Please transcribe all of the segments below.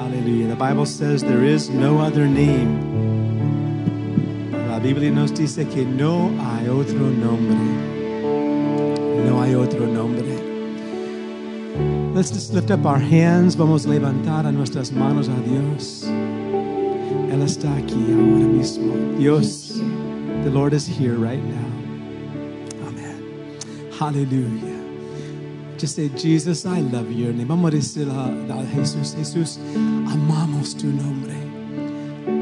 Hallelujah. The Bible says there is no other name. La Biblia nos dice que no hay otro nombre. No hay otro nombre. Let's just lift up our hands. Vamos a levantar a nuestras manos a Dios. Él está aquí ahora mismo. Dios, the Lord is here right now. Amen. Hallelujah. Just say, Jesus, I love your name. Vamos a decir a Jesús, Jesús, amamos tu nombre.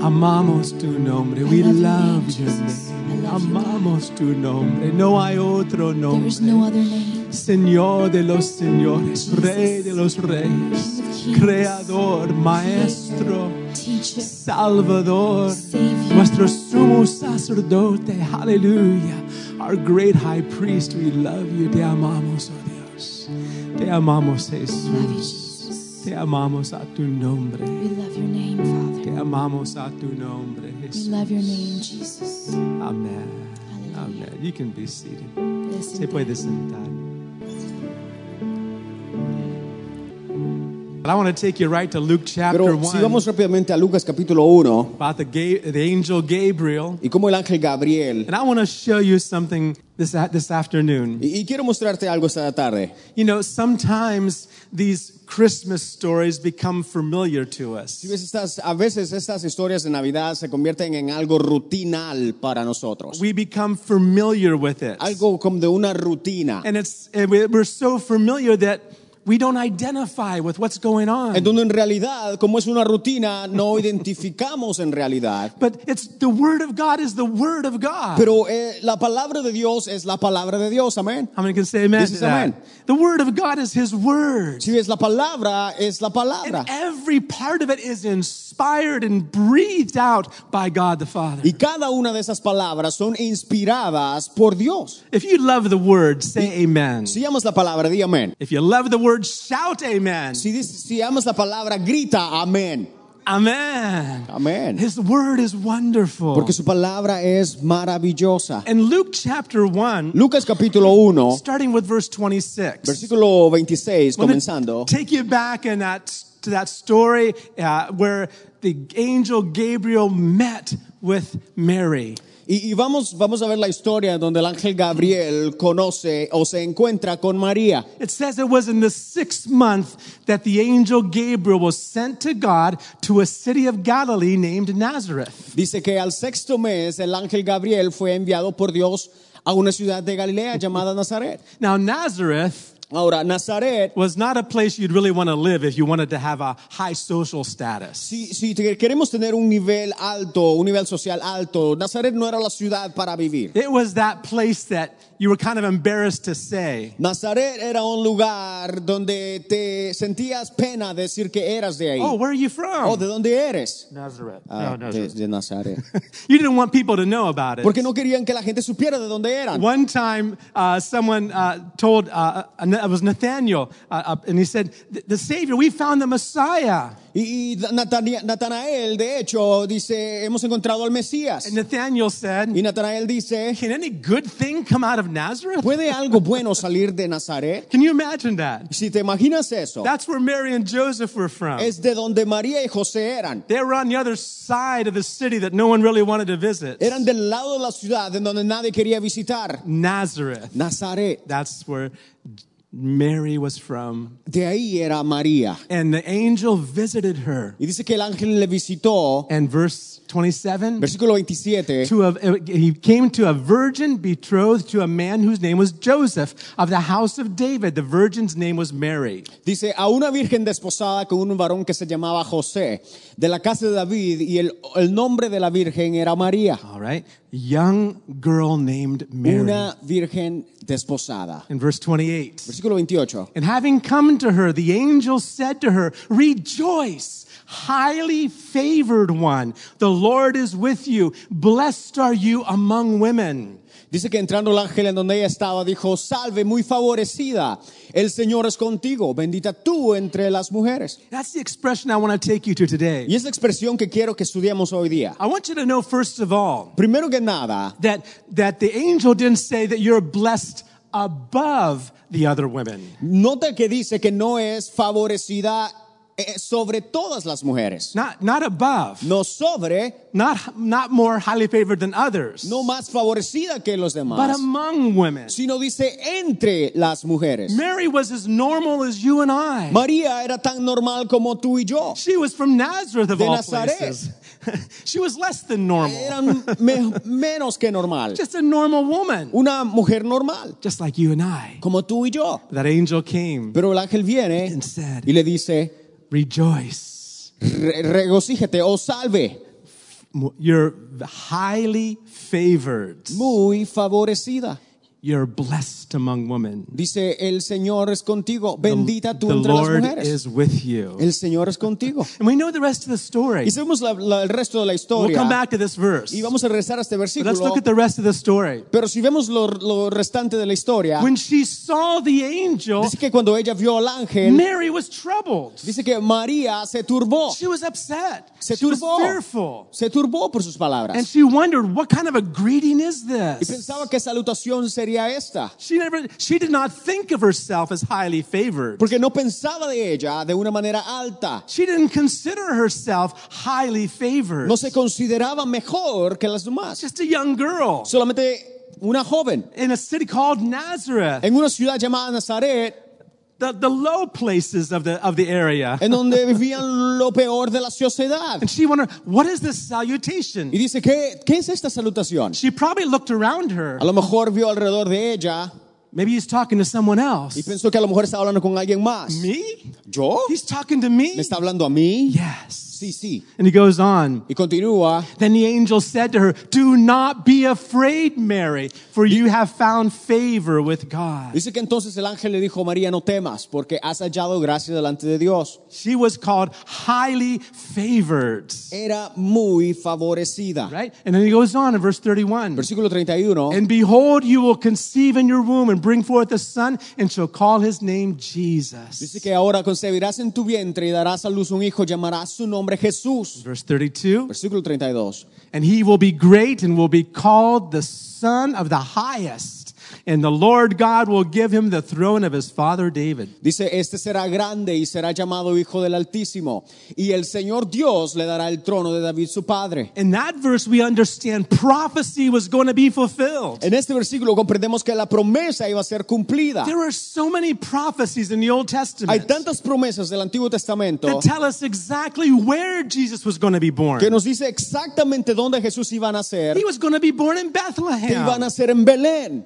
Amamos tu nombre. We love your name, Amamos tu nombre. No hay otro nombre. Señor de los señores, Rey de los reyes, Creador, Maestro, Salvador, nuestro sumo sacerdote, aleluya, our great high priest, we love you, te amamos, oh Dios, te amamos Jesús. Te amamos a tu nombre, We love your name, Father. te amamos a tu nombre, We love your name, Jesus. Amén, amén. You can be seated. Se puede sentar. But I want to take you right to Luke chapter Pero 1 si vamos rápidamente a Lucas capítulo 1 about the, ga- the angel Gabriel. y como el ángel Gabriel. And I want to show you something this, a- this afternoon. Y, y quiero mostrarte algo esta tarde. You know, sometimes these Christmas stories become familiar to us. Si ves estas, a veces estas historias de Navidad se convierten en algo rutinal para nosotros. We become familiar with it. Algo como de una rutina. And it's, and we- we're so familiar that we don't identify with what's going on. En donde en realidad, como es una rutina, no identificamos en realidad. But it's the Word of God is the Word of God. Pero eh, la palabra de Dios es la palabra de Dios, amén. How many can say amen This that? amen. The Word of God is His Word. Si ves la palabra, es la palabra. And every part of it is inspired and breathed out by God the Father. Y cada una de esas palabras son inspiradas por Dios. If you love the Word, say amen. Si amas la palabra, di amén. If you love the Word, shout amen. Si, dices- si amas la palabra, grita amén. Amen. Amén. His Word is wonderful. Porque su palabra es maravillosa. In Luke chapter 1, Lucas capítulo 1, starting with verse 26, versículo 26, comenzando. Take you back in that, to that story uh, where the angel Gabriel met with Mary. Y, y vamos, vamos a ver la historia donde el ángel Gabriel conoce o se encuentra con María. It says it was in the sixth month that the angel Gabriel was sent to God to a city of Galilee named Nazareth. Dice que al sexto mes el ángel Gabriel fue enviado por Dios a una ciudad de Galilea llamada Nazaret. Now, Nazareth Ahora, Nazaret, was not a place you'd really want to live if you wanted to have a high social status. si, si queremos tener un nivel alto, un nivel social alto, Nazaret no era la ciudad para vivir. It was that place that you were kind of embarrassed to say. Nazaret era un lugar donde te sentías pena decir que eras de ahí. Oh, where are you from? Oh, ¿de from? dónde eres? Nazareth. Ah, de, de Nazaret. You didn't want people to know about it. Porque no querían que la gente supiera de dónde eran. One time, uh, someone uh, told, uh, uh, it was Nathaniel, uh, and he said, "The- The Savior, we found the Messiah. Y, y Natanael, de hecho, dice, hemos encontrado al Mesías. And Nathaniel said, Y Natanael dice, Can any good thing come out of Nazareth? ¿puede algo bueno salir de Nazaret? Can you imagine that? Si te imaginas eso, That's where Mary and Joseph were from. es de donde María y José eran. They were on the other side of the city that no one really wanted to visit. Eran del lado de la ciudad en donde nadie quería visitar. Nazareth. Nazaret. That's where Mary was from. De ahí era María. And the angel visited her. Y dice que el ángel le visitó, And verse 27 versículo 27, to a, uh, he came to a virgin betrothed to a man whose name was Joseph of the house of David. The virgin's name was Mary. dice, a una virgen desposada con un varón que se llamaba José, de la casa de David, y el, el nombre de la virgen era María. All right. Young girl named Mary. Una virgen desposada. In verse 28. Versículo 28. And having come to her, the angel said to her, Rejoice, highly favored one. The Lord is with you. Blessed are you among women. Dice que entrando el ángel en donde ella estaba, dijo, salve, muy favorecida, el Señor es contigo, bendita tú entre las mujeres. That's the expression I want to take you to today. Y es la expresión que quiero que estudiemos hoy día. I want you to know, first of all, Primero que nada, that, that the angel didn't say that you're blessed above the other women. nota que dice que no es favorecida sobre todas las mujeres. Not, not above. No sobre, Not, not more highly favored than others. no más favorecida que los but demás, among women. sino dice entre las mujeres. Mary was as normal as you and I. María era tan normal como tú y yo. She was from Nazareth of De all Nazaret. places. she was less than normal. Era me- menos que normal. Just a normal woman. Una mujer normal, Just like you and I. como tú y yo. That angel came Pero el ángel viene and said, y le dice, Rejoice. "Re- regocíjate o salve, You're highly favored. muy favorecida. You're blessed among women. Dice, el Señor es contigo, bendita tú the entre las Lord mujeres. is with you. El Señor es contigo. And we know the rest of the story. Y sabemos la- la- el resto de la We'll historia. come back to this verse. Y vamos a regresar a este But let's versículo. look at the rest of the story. Pero si vemos lo, lo restante de la historia, When she saw the angel, dice que cuando ella vio al ángel, Mary was troubled. dice que María se turbó. She was upset. Se She was turbó. fearful. Se turbó por sus And palabras. she wondered, what kind of a greeting is Y this? pensaba que salutación sería esta. She never, she did not think of herself as highly favored. Porque no pensaba de ella de una manera alta. She didn't consider herself highly favored. No se consideraba mejor que las demás. Just a young girl Solamente una joven in a city called Nazareth, en una ciudad llamada Nazaret, the, the low places of the, of the area. en donde vivían lo peor de la sociedad. And she wondered, what is this salutation? Y dice, ¿qué, qué es esta salutación? She probably looked around her. A lo mejor vio alrededor de ella Maybe he's talking to someone y else. pensó que a lo mejor estaba hablando con alguien más. Me? ¿Yo? He's talking to me? ¿Me está hablando a mí? Yes. Sí, sí. And he goes on. Y continúa. Then the angel said to her, Do not be afraid, Mary, for you have found favor with God. Dice que entonces el ángel le dijo, María, no temas, porque has hallado gracia delante de Dios. She was called highly favored. Era muy favorecida. Right? And then he goes on in verse 31. Versículo 31. And behold, you will conceive in your womb and bring forth a son, and shall call his name Jesus. Dice que ahora concebirás en tu vientre y darás a luz un hijo, llamarás su nombre Jesús. Verse 32. Versículo 32. And he will be great and will be called the Son of the Highest. And the Lord God will give him the throne of his father David. Dice, este será grande y será llamado Hijo del Altísimo. Y el Señor Dios le dará el trono de David su padre. In that verse, we understand prophecy was going to be fulfilled. En este versículo comprendemos que la promesa iba a ser cumplida. There are so many prophecies in the Old Testament. Hay tantas promesas del Antiguo Testamento that tell us exactly where Jesus was going to be born. que nos dice exactamente dónde Jesús iba a nacer. He was going to be born in Que iba a Bethlehem. nacer en Belén.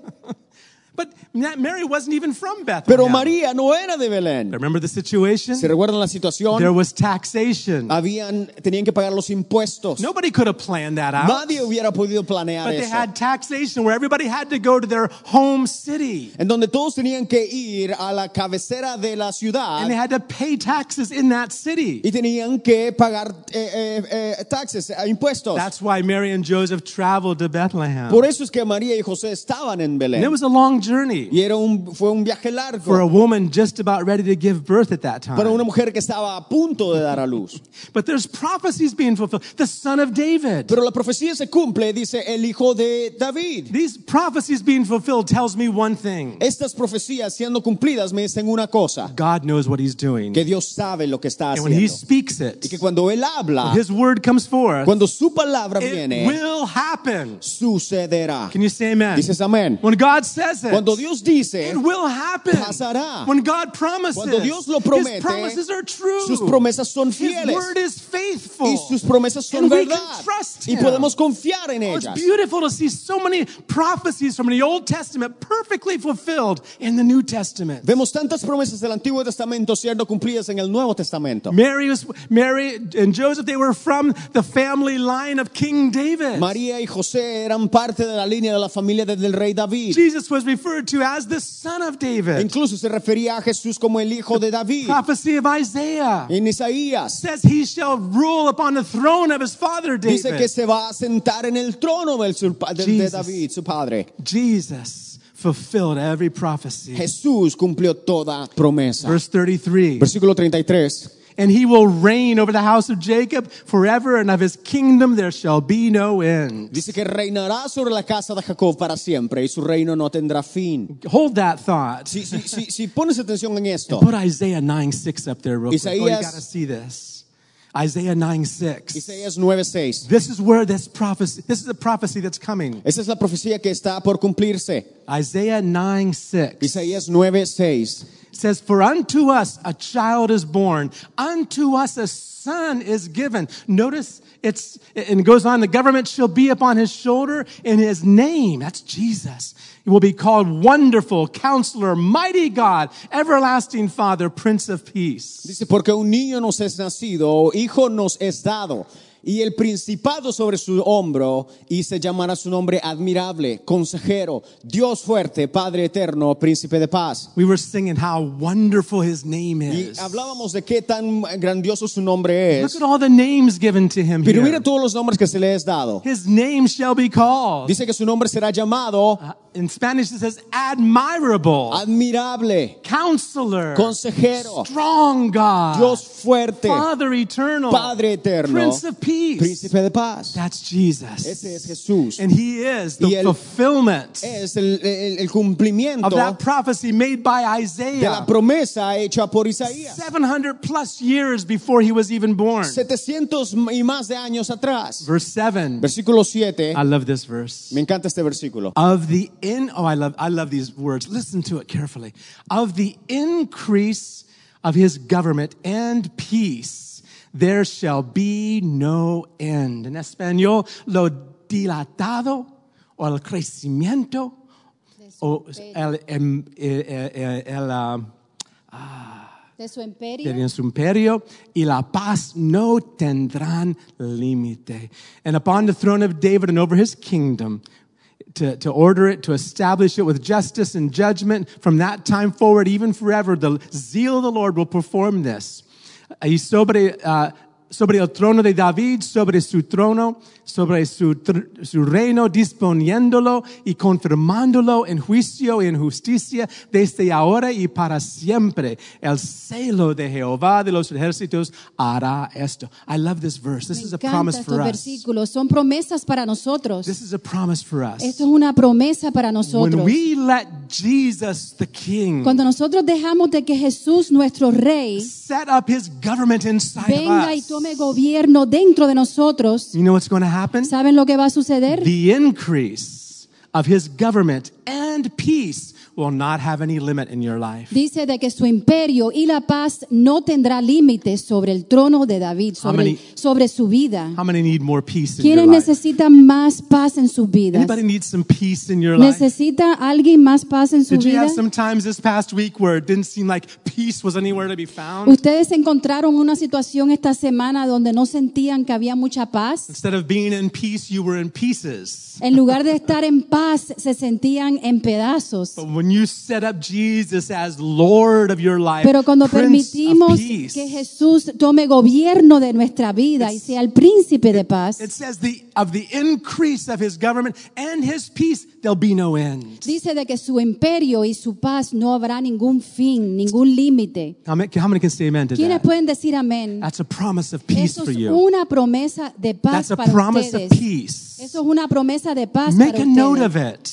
But Mary wasn't even from Pero Bethlehem. María no era de Belén. Remember the situation? ¿Se recuerdan la situación? There was taxation. Habían, tenían que pagar los impuestos. Nobody could have planned that out. Nadie hubiera podido planear But they had taxation where everybody had to go to their home city. En donde todos tenían que ir a la cabecera de la ciudad And they had to pay taxes in that city. y tenían que pagar eh, eh, eh, taxes, eh, impuestos. That's why Mary and Joseph traveled to Bethlehem. Por eso es que María y José estaban en And it was a long journey Y era un, fue un viaje for a woman just about ready to give birth at that para time. una mujer que estaba a punto de dar a luz. But there's prophecies being fulfilled. The son of David. Pero la profecía se cumple, dice el hijo de David. These prophecies being fulfilled tells me one thing. Estas profecías siendo cumplidas me dicen una cosa, God knows what he's doing. que Dios sabe lo que está And when he haciendo. speaks Y it, que cuando Él habla, his word comes forth, cuando su palabra it viene, will happen. sucederá. Can you say amen? Dices amén. When God says it, Cuando Dios dice, it will happen. pasará. When God promises, Cuando Dios lo his promises are true. sus promesas son His fieles word is faithful. y sus promesas son And we can trust Y him. podemos confiar en Oh, it's beautiful to see so many prophecies from the Old Testament perfectly fulfilled in the New Testament. Vemos tantas promesas del Antiguo Testamento siendo cumplidas en el Nuevo Testamento. Mary was Mary and Joseph. They were from the family line of King David. María y José eran parte de la línea de la familia del rey David. Jesus was referred to as the son of David. Incluso se refería a Jesús como el hijo de David. Prophecy of Isaiah En Isaías says he shall rule upon the throne of his father dice que David. se va a sentar en el trono del de, de Jesus. David, su padre. Jesus fulfilled every prophecy. Jesús cumplió toda promesa. Verse 33. Versículo 33. And he will reign over the house of Jacob forever, and of his kingdom there shall be no end. Dice que reinará sobre la casa de Jacob para siempre y su reino no tendrá fin. Hold that thought. Si, si, si, si pones atención en esto, Put Isaiah 9 6 up there real quick. Oh, you got to see this. Isaiah 9 6. Isaías 9:6. This is where this prophecy, this is a prophecy that's coming. Esa es la profecía que está por cumplirse. Isaiah 9 6 Isaías 9:6. says, For unto us a child is born, unto us a son is given. Notice it's, and it goes on, the government shall be upon his shoulder, in his name, that's Jesus, he will be called Wonderful, Counselor, Mighty God, Everlasting Father, Prince of Peace. Dice, porque un niño nos es nacido, hijo nos es dado, y el principado sobre su hombro, y se llamará su nombre admirable, consejero, Dios fuerte, Padre eterno, príncipe de paz. We were singing how wonderful his name Y is. hablábamos de qué tan grandioso su nombre Look es. at all the names given to him Pero here. mira todos los nombres que se le es dado. His name shall be called. Dice que su nombre será llamado Uh, In Spanish it says admirable, admirable, counselor, consejero, strong God, Dios fuerte, Father eternal, Padre eterno, Prince of Peace. príncipe de paz. That's Jesus. Ese es Jesús. And he is the fulfillment Es el, el- el cumplimiento of that prophecy made by de la Isaiah promesa hecha por Isaías. 700 plus years before he was even born. 700 y más de años atrás. Verse 7. Versículo 7. I love this verse. Me encanta este versículo. Of the in oh I love I love these words. Listen to it carefully. Of the increase of his government and peace there shall be no end. En español lo dilatado o el crecimiento o el, eh, eh, eh, el, ah, de su imperio. de su imperio y la paz no tendrán límite. And upon the throne of David and over his kingdom, to, to order it, to establish it with justice and judgment from that time forward, even forever, the zeal of the Lord will perform this. Y sobre, ah, sobre el trono de David, sobre su trono, sobre su, tr- su reino, disponiéndolo y confirmándolo en juicio y en justicia desde ahora y para siempre. El celo de Jehová de los ejércitos hará esto. I love this verse. This Me is a promise estos for us. versículos. Son promesas para nosotros. This is a promise for us. Esto es una promesa para When nosotros. we let Jesus, the King, Cuando nosotros dejamos de que Jesús, nuestro Rey, set up his government inside venga of y us, tome gobierno dentro de nosotros, you know what's going to happen? ¿saben lo que va a suceder? The increase of his government and peace will not have any limit in your life. Dice de que su imperio y la paz no tendrá límites sobre el trono de David, sobre, many- sobre su vida. How many need more peace in ¿Quiénes your life? necesitan más paz en sus vidas? Anybody need some peace in your life? ¿Necesita alguien más paz en su Did you vida? have some times this past week where it didn't seem like peace was anywhere to be found? ¿Ustedes encontraron una situación esta semana donde no sentían que había mucha paz? Instead of being in peace, you were in pieces. En lugar de estar en paz, se sentían en pedazos. But when you set up Jesus as Lord of your life, Pero cuando Prince permitimos Peace, que Jesús tome gobierno de nuestra vida y sea el príncipe de paz, it says the of the increase of his government and his peace, there'll be no end. dice de que su imperio y su paz no habrá ningún fin, ningún límite. ¿Quiénes pueden decir amén? That's a promise of peace Eso for es you. una promesa de paz That's a para ustedes. Eso es una promesa de paz Make para a note of it.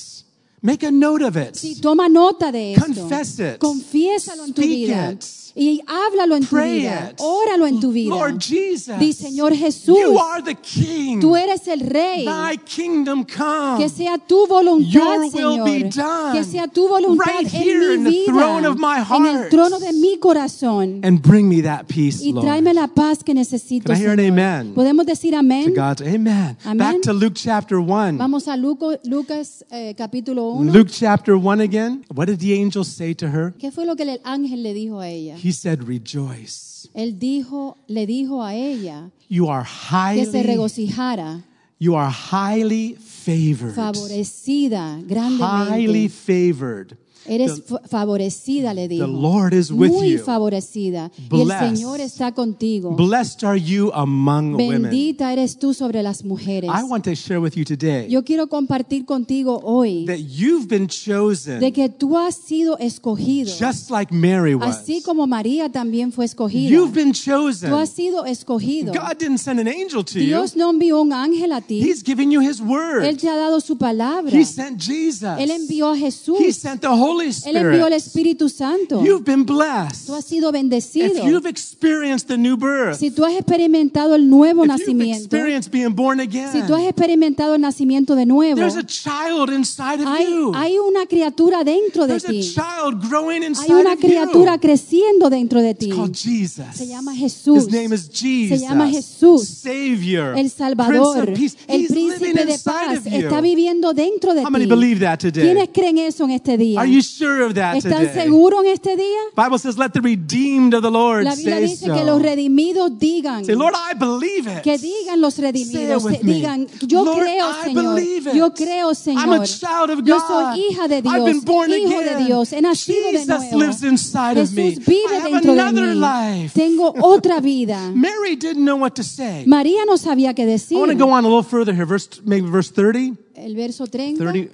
Make a note of it. Sí, toma nota de esto. Confess it. Confiésalo en tu Speak vida. it. Y háblalo en tu Pray vida. it. Óralo en tu vida. Lord Jesus, Di, Señor Jesús, you are the King. tú eres el rey. Thy kingdom come. Que sea tu voluntad, Your will Señor. be done. Que sea tu voluntad Right here en in mi the vida, throne of my en el heart. trono de mi corazón. and bring me that peace, Y Lord. tráeme la paz que necesito, Can I hear an Señor. amen? Podemos decir amén. Amen. Amen. Back to Luke chapter 1. Vamos a Luco- Lucas eh, capítulo 1. Luke chapter 1 again. What did the angel say to her? ¿Qué fue lo que el ángel le dijo a ella? He said, Rejoice. Él dijo, le dijo a ella You are que se highly, regocijara, you are highly favored. favorecida Highly favored. Eres fa- favorecida, le dijo. The Lord is with Muy you. favorecida. Y el. Señor está contigo. Blessed are you among women. Bendita eres tú sobre las mujeres. I want to share with you today Yo quiero compartir contigo hoy that you've been chosen de que tú has sido escogido. just like Mary was. Así como María también fue escogida. You've been Tú chosen. has sido escogido. God didn't send an angel to you. Dios no envió un ángel a ti. He's giving you his word. Él te ha dado su palabra. He sent Jesus. Él envió a Jesús. He sent the Holy Él envió Spirit. Espíritu Santo. You've been Tú blessed. has sido If bendecido. you've experienced the new birth, Si tú has experimentado el nuevo if you've nacimiento, experienced being born si tú has again, experimentado el nacimiento de nuevo, there's a child inside of hay, you. hay una criatura dentro de There's a ti. child growing Hay inside una of you. criatura creciendo dentro de ti. It's called Jesus. Se llama Jesús. His name is Jesus. Se llama Jesús. Savior. El Salvador, Prince of Peace. el He's living príncipe de paz, está viviendo dentro de How many ti. believe that today? ¿Quiénes creen eso en este día? Are you sure of that ¿Están today? seguros en este día? Bible says, "Let the redeemed of the Lord La Biblia say dice so." que los redimidos digan, Say, Lord, I believe it. que digan los Say it redimidos, with se- me. digan, yo Lord, creo, I Señor, believe it. yo creo, I'm a child of yo God. soy hija de I've been born hijo again. de Dios, he nacido de Jesus nuevo. lives inside of me. Vive I have dentro de another mí. life. Tengo otra vida. Mary didn't know what to say. María no sabía qué I decir. want to go on a little further here, verse maybe verse 30, El verso 30 30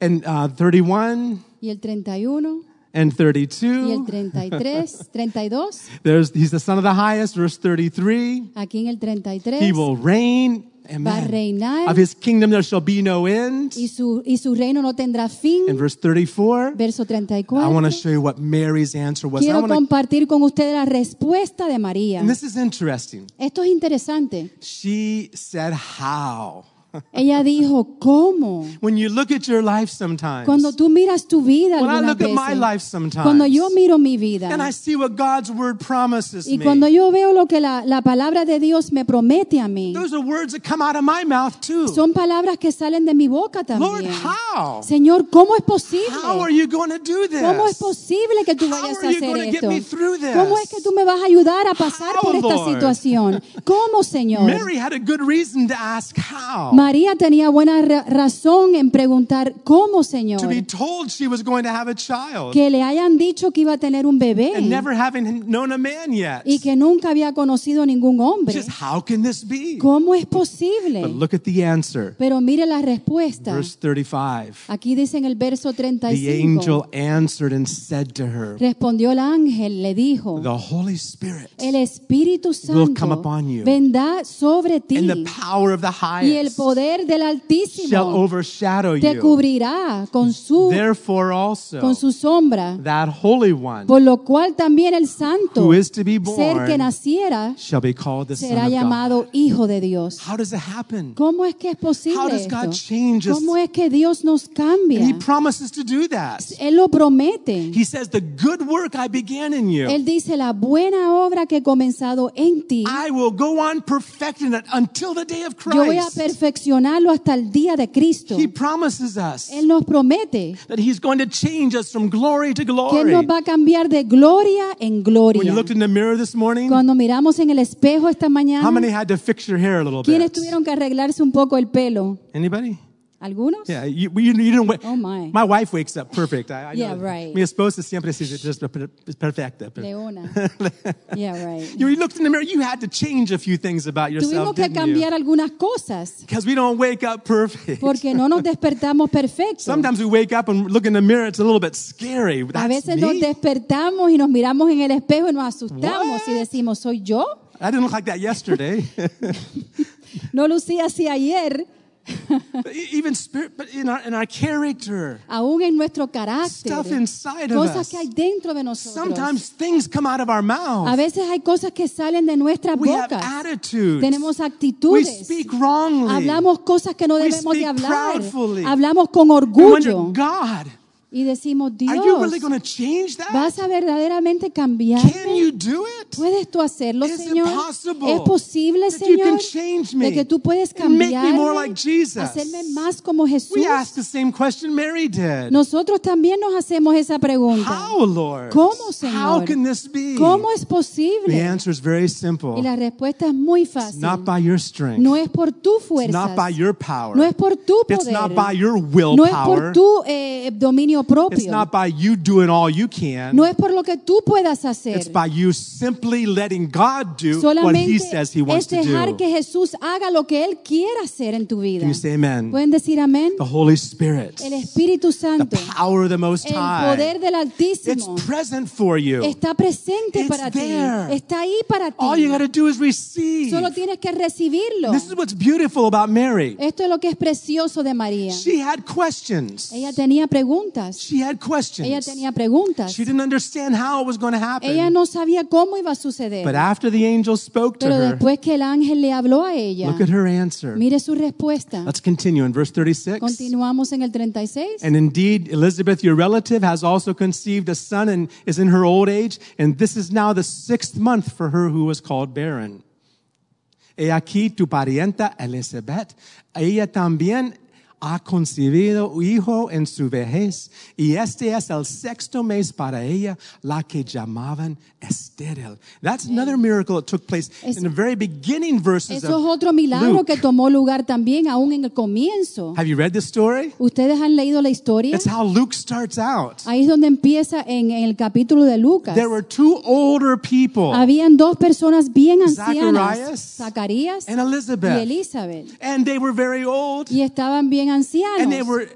and uh, 31 y el 31 and y el 32. 33, 32. There's he's the son of the highest, verse 33. Aquí en el 33. He will reign. Amen. Of his kingdom there shall be no end. y su, y su reino no tendrá fin. In verse 34, Verso I want to show you what Mary's answer was. I Quiero wanna- compartir con ustedes la respuesta de María. and this is interesting. Esto es interesante. She said, How? Ella dijo, ¿cómo? When you look at your life sometimes, Cuando tú miras tu vida when I look at my life sometimes, cuando yo miro mi vida and I see what God's word promises y me, cuando yo veo lo que la, la palabra de Dios me promete a mí, those are words that come out of my mouth too. son palabras que salen de mi boca Lord, también. how? Señor, ¿cómo es posible? How are you going to do this? ¿Cómo es posible que tú How vayas a hacer esto? ¿Cómo es que tú me vas a ayudar a pasar How, por esta Lord? situación? ¿Cómo, Señor? Mary had a good reason to ask how. María tenía buena ra- razón en preguntar, ¿cómo, Señor? to be told she was going to have a child Que le hayan dicho que iba a tener un bebé and never having known a man yet. y que nunca había conocido ningún hombre. Just how can this be? ¿Cómo es But posible? look at the answer. Pero mire la respuesta. Verse 35. Aquí dice en el verso The 35. angel answered and said to her, Respondió el ángel, le dijo, The Holy Spirit el Espíritu will come Santo upon you. vendrá sobre ti and the power of the y el highest poder del Altísimo te cubrirá con su, con su sombra. por lo cual también el santo ser que naciera será llamado Hijo de Dios. ¿Cómo es que es posible esto? ¿Cómo es que Dios nos cambia? Él lo promete. Él dice, la buena obra que he comenzado en ti, yo voy a perfeccionar perfeccionarlo hasta el día de Cristo. He promises us Él nos promete that He's going to change us from glory to que Él glory. nos va a cambiar de gloria en When gloria. you looked in the mirror this morning, Cuando miramos en el espejo esta how mañana, many had to fix your hair a little ¿quiénes bit? tuvieron que arreglarse un poco el pelo? Anybody? ¿Algunos? Yeah, you, you, you didn't wait. Oh, my. My wife wakes up perfect. I, I Yeah, know. right. Mi esposa siempre se just perfecta. Leona. Yeah, right. You looked in the mirror, you had to change a few things about Tuvimos yourself, que didn't you? cambiar algunas cosas Because we don't wake up perfect. porque no nos despertamos perfectos. Sometimes we wake up and look in the mirror, it's a little bit scary. A That's veces nos me? despertamos y nos miramos en el espejo y nos asustamos y What? decimos, ¿soy yo? I didn't look like that yesterday. No lucí así ayer, Even spirit, but in our, in our character, aún en nuestro carácter. stuff inside of Cosas us. que hay dentro de nosotros. Sometimes things come out of our A mouth. veces hay cosas que salen de nuestras We have bocas. attitudes. Tenemos We actitudes. speak wrongly. Hablamos cosas que no We debemos de hablar. proudfully. Hablamos con orgullo. God, Y decimos, Dios, are you really going to change that? ¿vas a verdaderamente cambiar? ¿Puedes tú hacerlo, Is Señor? ¿Es posible, Señor? De que tú puedes like Jesus? hacerme más como Jesús. We asked the same question Mary did. Nosotros también nos hacemos esa pregunta. How, Lord? ¿Cómo, Señor? How can this be? ¿Cómo es The posible? answer is very Y simple. la respuesta es muy It's fácil. not by your strength. No es por tu fuerza. not by your power. No es por tu It's poder. not by your No es por tu eh, dominio dominio It's not by you doing all you can. No es por lo que tú puedas hacer. It's by you simply letting God do what He says He es wants to dejar do. que Jesús haga lo que Él quiera hacer en tu vida. Can you say amen? ¿Pueden decir amén? The Holy Spirit, El Espíritu Santo. the power of the Most High. el poder del Altísimo. it's present for you. está presente It's para ti. there. Está ahí para ti. All you got to do is receive. Solo tienes que recibirlo. This is what's beautiful about Mary. Esto es lo que es precioso de María. She had questions. Ella tenía preguntas. She had questions. Ella tenía preguntas. She didn't understand how it was going to Ella happen. no sabía cómo iba a suceder. But after the angel spoke to Pero her, después que el ángel le habló a ella, look at her answer. mire su respuesta. Let's continue in verse 36. Continuamos en el 36. And indeed, Elizabeth, your relative, has also conceived a son and is in her old age, and this is now the sixth month for her who was called barren. He aquí tu parienta Elizabeth, ella también ha concebido hijo en su vejez, y este es el sexto mes para ella, la que llamaban estéril. That's another miracle that took place Es- in the very beginning verses Eso es otro milagro Luke. que tomó lugar también aún en el comienzo. Have you read this story? ¿Ustedes han leído la historia? That's how Luke starts out. Ahí es donde empieza en, en el capítulo de Lucas. There were two older people. Habían dos personas bien ancianas, Zacharias Zacarías and y. Elizabeth. And they were very old. Y estaban bien And they were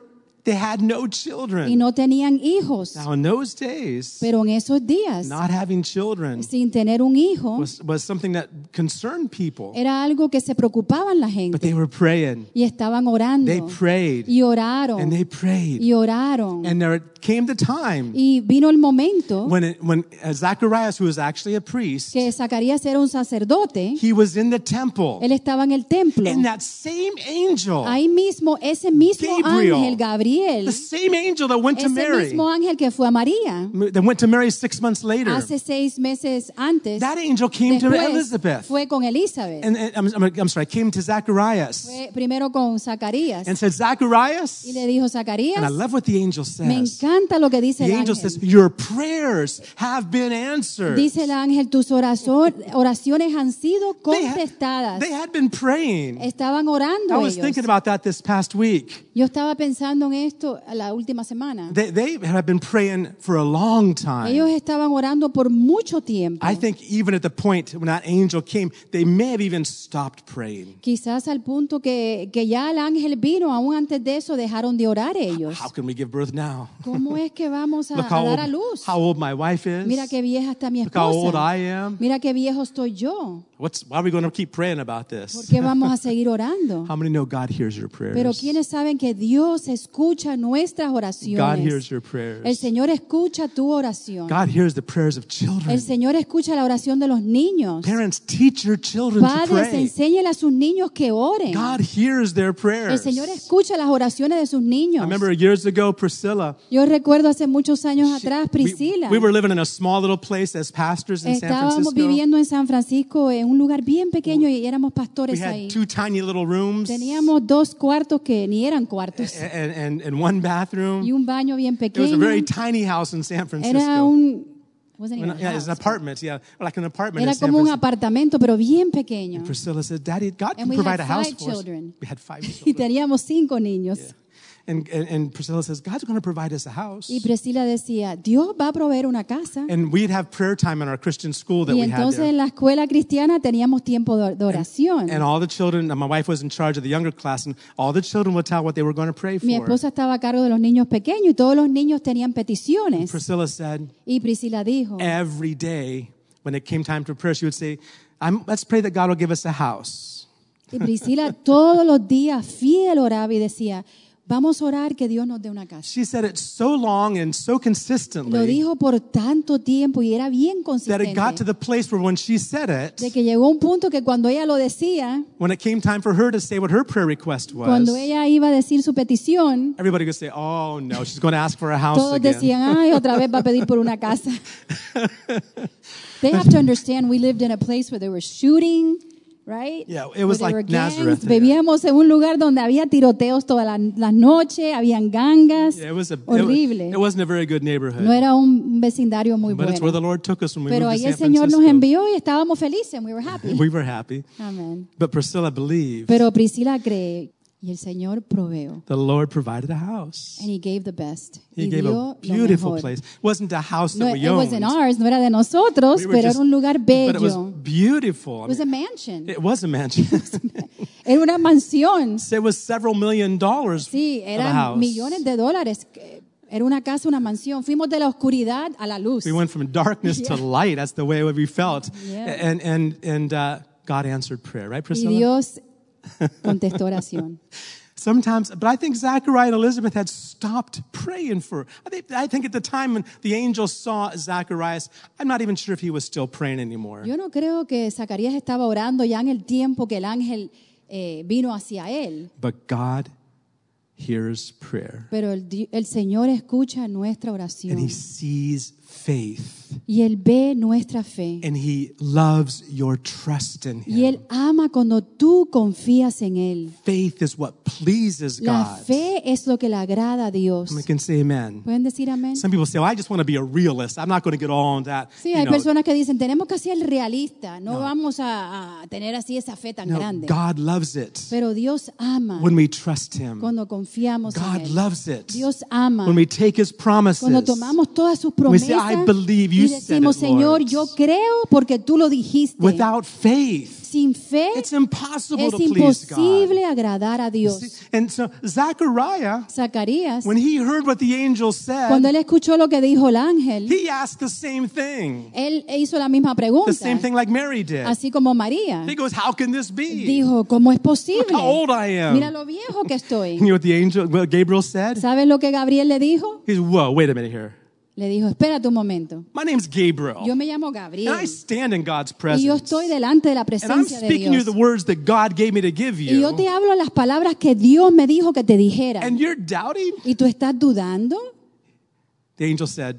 they had no children. y no tenían hijos. Now in those days, Pero en esos días, not having children sin tener un hijo, was, was something that concerned people. era algo que se preocupaban la gente. But they were praying. Y estaban orando. They prayed. Y oraron. And they prayed. Y oraron. And there came the time Y vino el momento when it, when Zacharias, who was actually a priest, que Zacarías era un sacerdote. he was in the temple. Él estaba en el templo. And that same angel, Ahí mismo, ese mismo Gabriel, ángel, Gabriel, the same angel that went to Mary, mismo ángel que fue a María that went to Mary six months later. hace seis meses antes, That angel came to Elizabeth. fue con Elizabeth. And, and I'm, I'm, sorry, came to Zacharias Fue primero con Zacarías. and said, Zacharias, Y le dijo, Zacarías, and I love what the angel says. me encanta lo que dice The el angel says. Your prayers have been answered. Dice el ángel, tus oraciones han sido They had, contestadas. they had been praying. Estaban orando I was ellos. thinking about that this past week. Yo estaba pensando en esto la última semana. They, they have been praying for a long time. Ellos estaban orando por mucho tiempo. I think even at the point when that angel came, they may have even stopped praying. Quizás al punto que, que ya el ángel vino, aún antes de eso dejaron de orar ellos. How can we give birth now? ¿Cómo es que vamos a, Look a how dar a old, luz? how old my wife is. Mira qué vieja está mi Look how old I esposa. am. Mira qué viejo estoy yo. What's, why are we going to keep praying about ¿Por this? qué vamos a seguir orando? How many know God hears your prayers? Pero quienes saben que Dios escucha nuestras God oraciones. hears your El prayers. Señor escucha tu oración. God hears the prayers of El children. Señor escucha la oración de los niños. Parents, teach your children to Padres, pray. enséñenle a sus niños que oren. God hears their El prayers. Señor escucha las oraciones de sus I niños. remember years ago, Priscilla. Yo recuerdo hace muchos años atrás, we- Priscila. We, were living in a small little place as pastors in San Estábamos Francisco. viviendo en San Francisco en un lugar bien pequeño y éramos We pastores ahí. had two tiny little rooms Teníamos dos cuartos que ni eran cuartos and, and, and one bathroom. y un baño bien It was a very tiny house in San Era Francisco. un wasn't even yeah, it's an apartment, yeah, like an apartment Era como un apartamento pero bien pequeño. Priscilla said, Daddy, God And can provide a house five for us. children. We had five Y children. teníamos cinco niños. And, and, and Priscilla says, God's going to provide us a house. Y Priscila decía, Dios va a proveer una casa. And we'd have prayer time in our Christian school that Y we had entonces there. en la escuela cristiana teníamos tiempo de, de oración. And all the children, and my wife was in charge of the younger class, and all the children would tell what they were going to pray for. Mi esposa estaba a cargo de los niños pequeños y todos los niños tenían peticiones. Priscilla said, Y Priscila dijo, every day when it came time to prayer, she would say, I'm, Let's pray that God will give us a house. y Priscila todos los días fiel oraba y decía, vamos a orar que Dios nos dé una casa. She said it so long and so consistently. Lo dijo por tanto tiempo y era bien that it got to consistente. the place where when she said it. De que llegó un punto que cuando ella lo decía, when it came time for her to say what her prayer request was, cuando ella iba a decir su petición, everybody would say, Oh no, she's going to ask for a house todos again. decían, ay, otra vez va a pedir por una casa. They have to understand we lived in a place where they were shooting, right? Yeah, it was like. Nazareth. Vivíamos en un lugar donde había tiroteos todas las las noches, habían gangas. Yeah, it, was a, Horrible. it wasn't a very good neighborhood. No era un vecindario muy but it's where the bueno. Lord took us when we Pero ahí el Señor nos envió y estábamos felices. We were happy. We were happy. Amen. But Priscilla believed. Pero Priscila cree, Y el Señor proveó. The Lord provided a house. And he gave the best. He y gave a beautiful place. It wasn't a house No, that we it wasn't ours, no era de nosotros, We pero just- era un lugar But it was bello. beautiful. I It was a mansion. it was a mansion. Era una mansión. it was several million dollars Sí, eran millones de dólares. Era una casa, una mansión. Fuimos de la oscuridad a la luz. We went from darkness to light. That's the way we felt. Yeah. And and and uh, God answered prayer, right, Y Dios contestó oración. Sometimes, but I think Zachariah and Elizabeth had stopped praying for. I think, I think at the time when the angel saw Zacharias, I'm not even sure if he was still praying anymore. Yo no creo que Zacarías estaba orando ya en el tiempo que el ángel eh, vino hacia él, But God hears prayer, pero el, el Señor escucha nuestra and oración He sees faith, y Él ve nuestra fe and He loves your trust in y Él Him. ama cuando tú confías en Él. Faith is what pleases La God. fe es lo que le agrada a Dios. We can say Amen. ¿Pueden decir amén? Some people say, "Well, I just want to be a realist. I'm not going to get all on that." Sí, you hay know. personas que dicen, tenemos que ser realistas, no, vamos a, a tener así esa fe tan No, grande. God loves it Pero Dios ama when we trust Him. cuando confiamos God en Él. loves it Dios ama when we take His promises. cuando tomamos todas sus promesas "I believe you y said decimos, it, Señor, Lord." yo creo porque tú lo dijiste. Without faith, Sin fe it's impossible es to please God. imposible agradar a Dios. And so Zechariah, Zacarías, when he heard what the angel said, cuando él escuchó lo que dijo el ángel, he asked the same thing. él hizo la misma pregunta, The same thing like Mary did. así como María. He goes, How can this be? Dijo, ¿cómo es posible? Look how old I am. Mira lo viejo que estoy. You know what the angel, what Gabriel said? ¿Sabes lo que Gabriel le dijo? He's, Whoa, wait a minute here. Le dijo, espérate un momento. My name's Gabriel. Yo me llamo And Gabriel I stand in God's y yo presence. estoy delante de la And I'm presencia de Dios. the words that God gave me to give Y yo you. te hablo las palabras que Dios me dijo que te dijera. And you're doubting? ¿Y tú estás dudando? The angel said,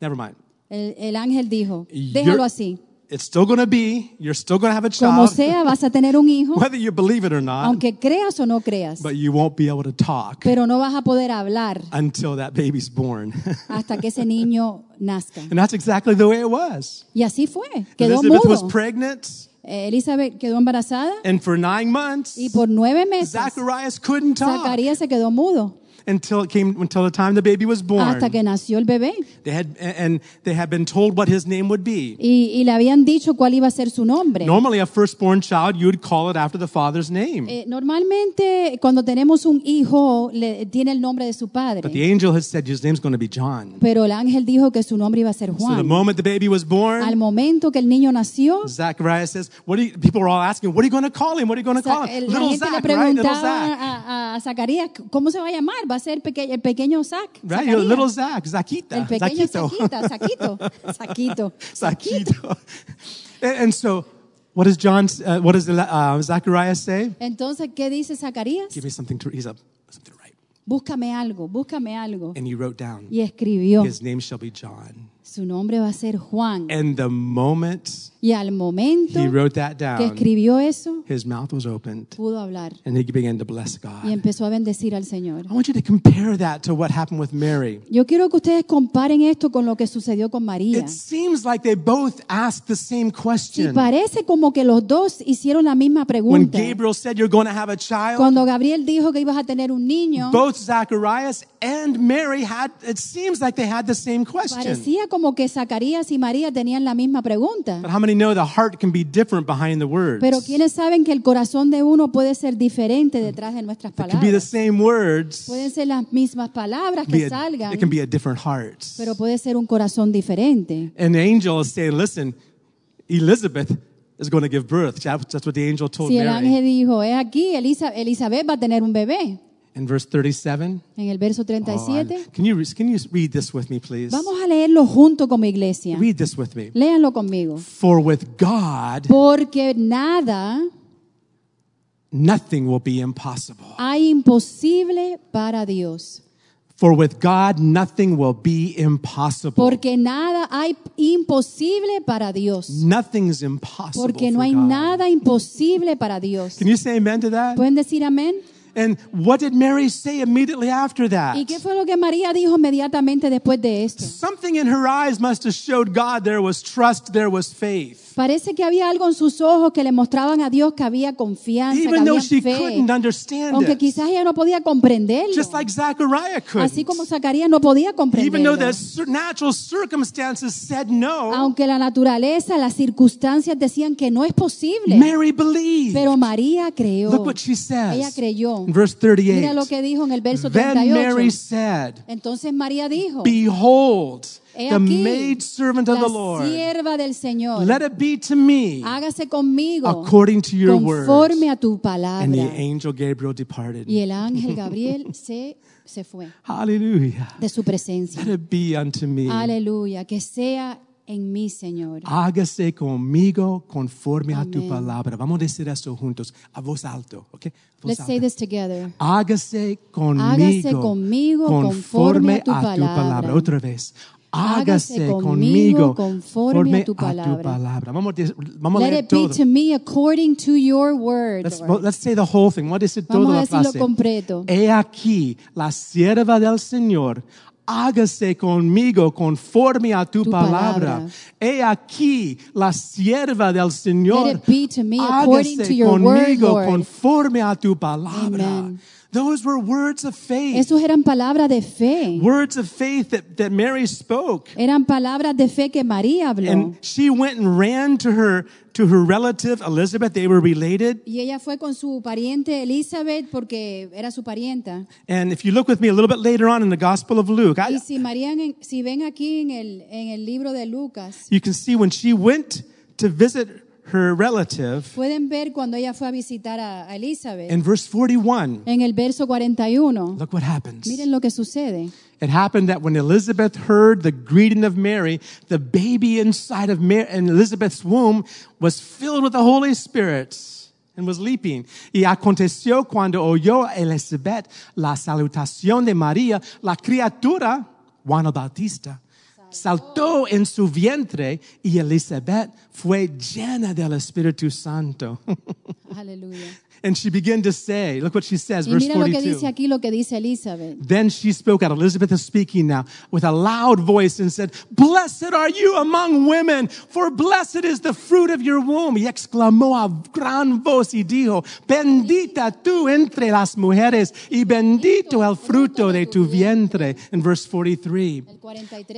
Never mind. El, el ángel dijo, You're- déjalo así. It's still going to be, you're still going to have a Como child, sea, vas a tener un hijo, whether you believe it or not, aunque creas o no creas. but you won't be able to talk Pero no vas a poder hablar until that baby's born. hasta que ese niño nazca. and that's exactly the way it was. Y así fue. Quedó Elizabeth was mudo. pregnant, Eh, Elizabeth quedó embarazada and for nine months, y por nueve meses Zacharias couldn't talk Zacarías se quedó mudo until it came until the time the baby was born. hasta que nació el bebé. They had and they had been told what his name would be. Y, y le habían dicho cuál iba a ser su nombre. Normally, a firstborn child, you would call it after the father's name. Eh, normalmente cuando tenemos un hijo le, tiene el nombre de su But the angel had said his name's going to be John. Pero el ángel dijo que su nombre iba a ser So the moment the baby was born. Al momento que el niño nació, Zacharias says, "What you, people were all asking? What are you going to call him? What are you going to call him? Little Zach, right? Little Zach, a, a Zacarías cómo se va a llamar. Va a ser el pequeño Zac. right? Zacarías. Little Zach, Zakita, el pequeño Zaquita, Zaquito, Zaquito. Zakito. and, and so, what does John? Uh, what does uh, Zacharias say? Entonces, ¿qué dice Zacarías? Give me something to. He's up. Something to write. Búscame algo, búscame algo. And he wrote down, Y escribió, "His name shall be John." Su nombre va a ser Juan. And the moment Y al momento he wrote that down, que escribió eso, his mouth was opened, pudo hablar and he began to bless y God. empezó a bendecir al Señor. I want you to compare that to what happened with Mary. Yo quiero que ustedes comparen esto con lo que sucedió con María. It seems like they both asked the same question. parece como que los dos hicieron la misma When. Gabriel said you're going to have a child, Cuando Gabriel dijo que ibas a tener un niño, both Zacharias and Mary had, it seems like they had the same question. parecía como que Zacarías y María tenían la misma pregunta. But how many know the heart can be different behind the words? Pero quienes saben que el corazón de uno puede ser diferente detrás de nuestras It can be the palabras. same words, Pueden ser las mismas palabras que a- salgan, it can be a different heart. pero puede ser un corazón diferente. And the angel is saying, listen, Elizabeth is going to give birth. That's what the angel told Si el Mary. ángel dijo, es aquí, Elizabeth va a tener un bebé. In verse 37, En el verso Oh, can, you, can you read this with me, please? Vamos a leerlo junto como iglesia. Read this with me. Léanlo conmigo. For with God, Porque nada nothing will be impossible. hay imposible para Dios. For with God, nothing will be impossible. Porque nada hay imposible para Dios. Nothing's impossible. Porque no for hay God. nada imposible para Dios. Can you say amen to that? ¿Pueden decir amén? And what did Mary say immediately after that? ¿Y qué fue lo que María dijo inmediatamente después de esto? Something in her eyes must have showed God there was trust, there was faith. Parece que había algo en sus ojos que le mostraban a Dios que había confianza, que even though había she fe. couldn't understand Aunque it. quizás ella no podía comprenderlo. Just like Zachariah couldn't. Así como Zacarías no podía Even comprenderlo. the cir- natural circumstances said no, Aunque la naturaleza, las circunstancias decían que no es posible. Mary believed. Pero María creyó. Look what she says. Ella creyó. In verse 38. Mira lo que dijo en el verso Then 38. Mary said, Entonces María dijo, Behold, He the maid servant of the Lord. sierva del Señor, Let it be to me hágase conmigo according to your conforme words. a tu And the palabra. angel Gabriel departed. Y el ángel Gabriel se, se fue Hallelujah. de su presencia. Let it be unto me. Aleluya, que sea en mí, Señor. Hágase conmigo conforme a tu palabra. Vamos a decir eso juntos, a voz alto, ¿ok? Voz Let's say this together. Hágase conmigo, Hágase conmigo conforme a tu palabra. Otra vez. Hágase conmigo conforme a tu palabra. Vamos, a des- vamos a Let leer it be todo. to me according to your word. Let's, Lord. let's say the whole thing. Vamos a decir Vamos toda a la frase. completo. He aquí la sierva del Señor. Hágase conmigo conforme a tu, Tu palabra. palabra. He aquí la sierva del Señor. Let it be to me according Hágase to your word, conmigo Lord. conforme a tu palabra. Amen. Those were words of faith. Esos eran palabras de fe. Words of faith that, that Mary spoke. Eran palabras de fe que María habló. And she went and ran to her to her relative Elizabeth. They were related. Y ella fue con su pariente Elizabeth porque era su parienta. And if you look with me a little bit later on in the Gospel of Luke, I, Y si, María, si ven aquí en el, en el libro de Lucas, you can see when she went to visit her relative pueden ver cuando ella fue a visitar a, a Elizabeth. in verse 41. En el verso 41, Look what happens. miren lo que sucede. It happened that when Elizabeth heard the greeting of Mary, the baby inside of Mary, in Elizabeth's womb was filled with the Holy Spirit and was leaping. Y aconteció cuando oyó Elizabeth la salutación de María, la criatura, Juan el Bautista, saltó en su vientre y Elizabeth fue llena del Espíritu Santo. and she began to say, look what she says, Y verse mira lo que 42. dice aquí, lo que dice Elizabeth. Then she spoke out. Elizabeth is speaking now with a loud voice and said, Blessed are you among women, for blessed is the fruit of your womb. Y exclamó a gran voz y dijo, Bendita tú entre las mujeres y bendito el fruto de tu vientre. In verse 43.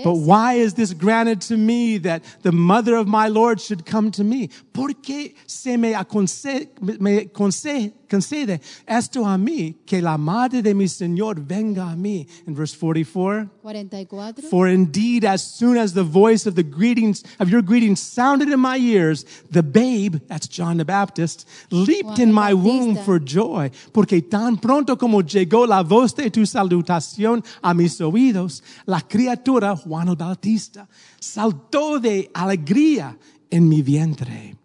But why is this granted to me that the mother of my Lord should come to me? ¿Por qué se me, aconse- me conse- concede esto a mí, que la madre de mi Señor venga a mí? In verse 44. 44. For indeed, as soon as the voice of the greetings of your greetings sounded in my ears, the babe, that's John the Baptist, leaped in my womb for joy, porque tan pronto como llegó la voz de tu salutación a mis oídos, la criatura Juan el Bautista saltó de alegría en mi vientre.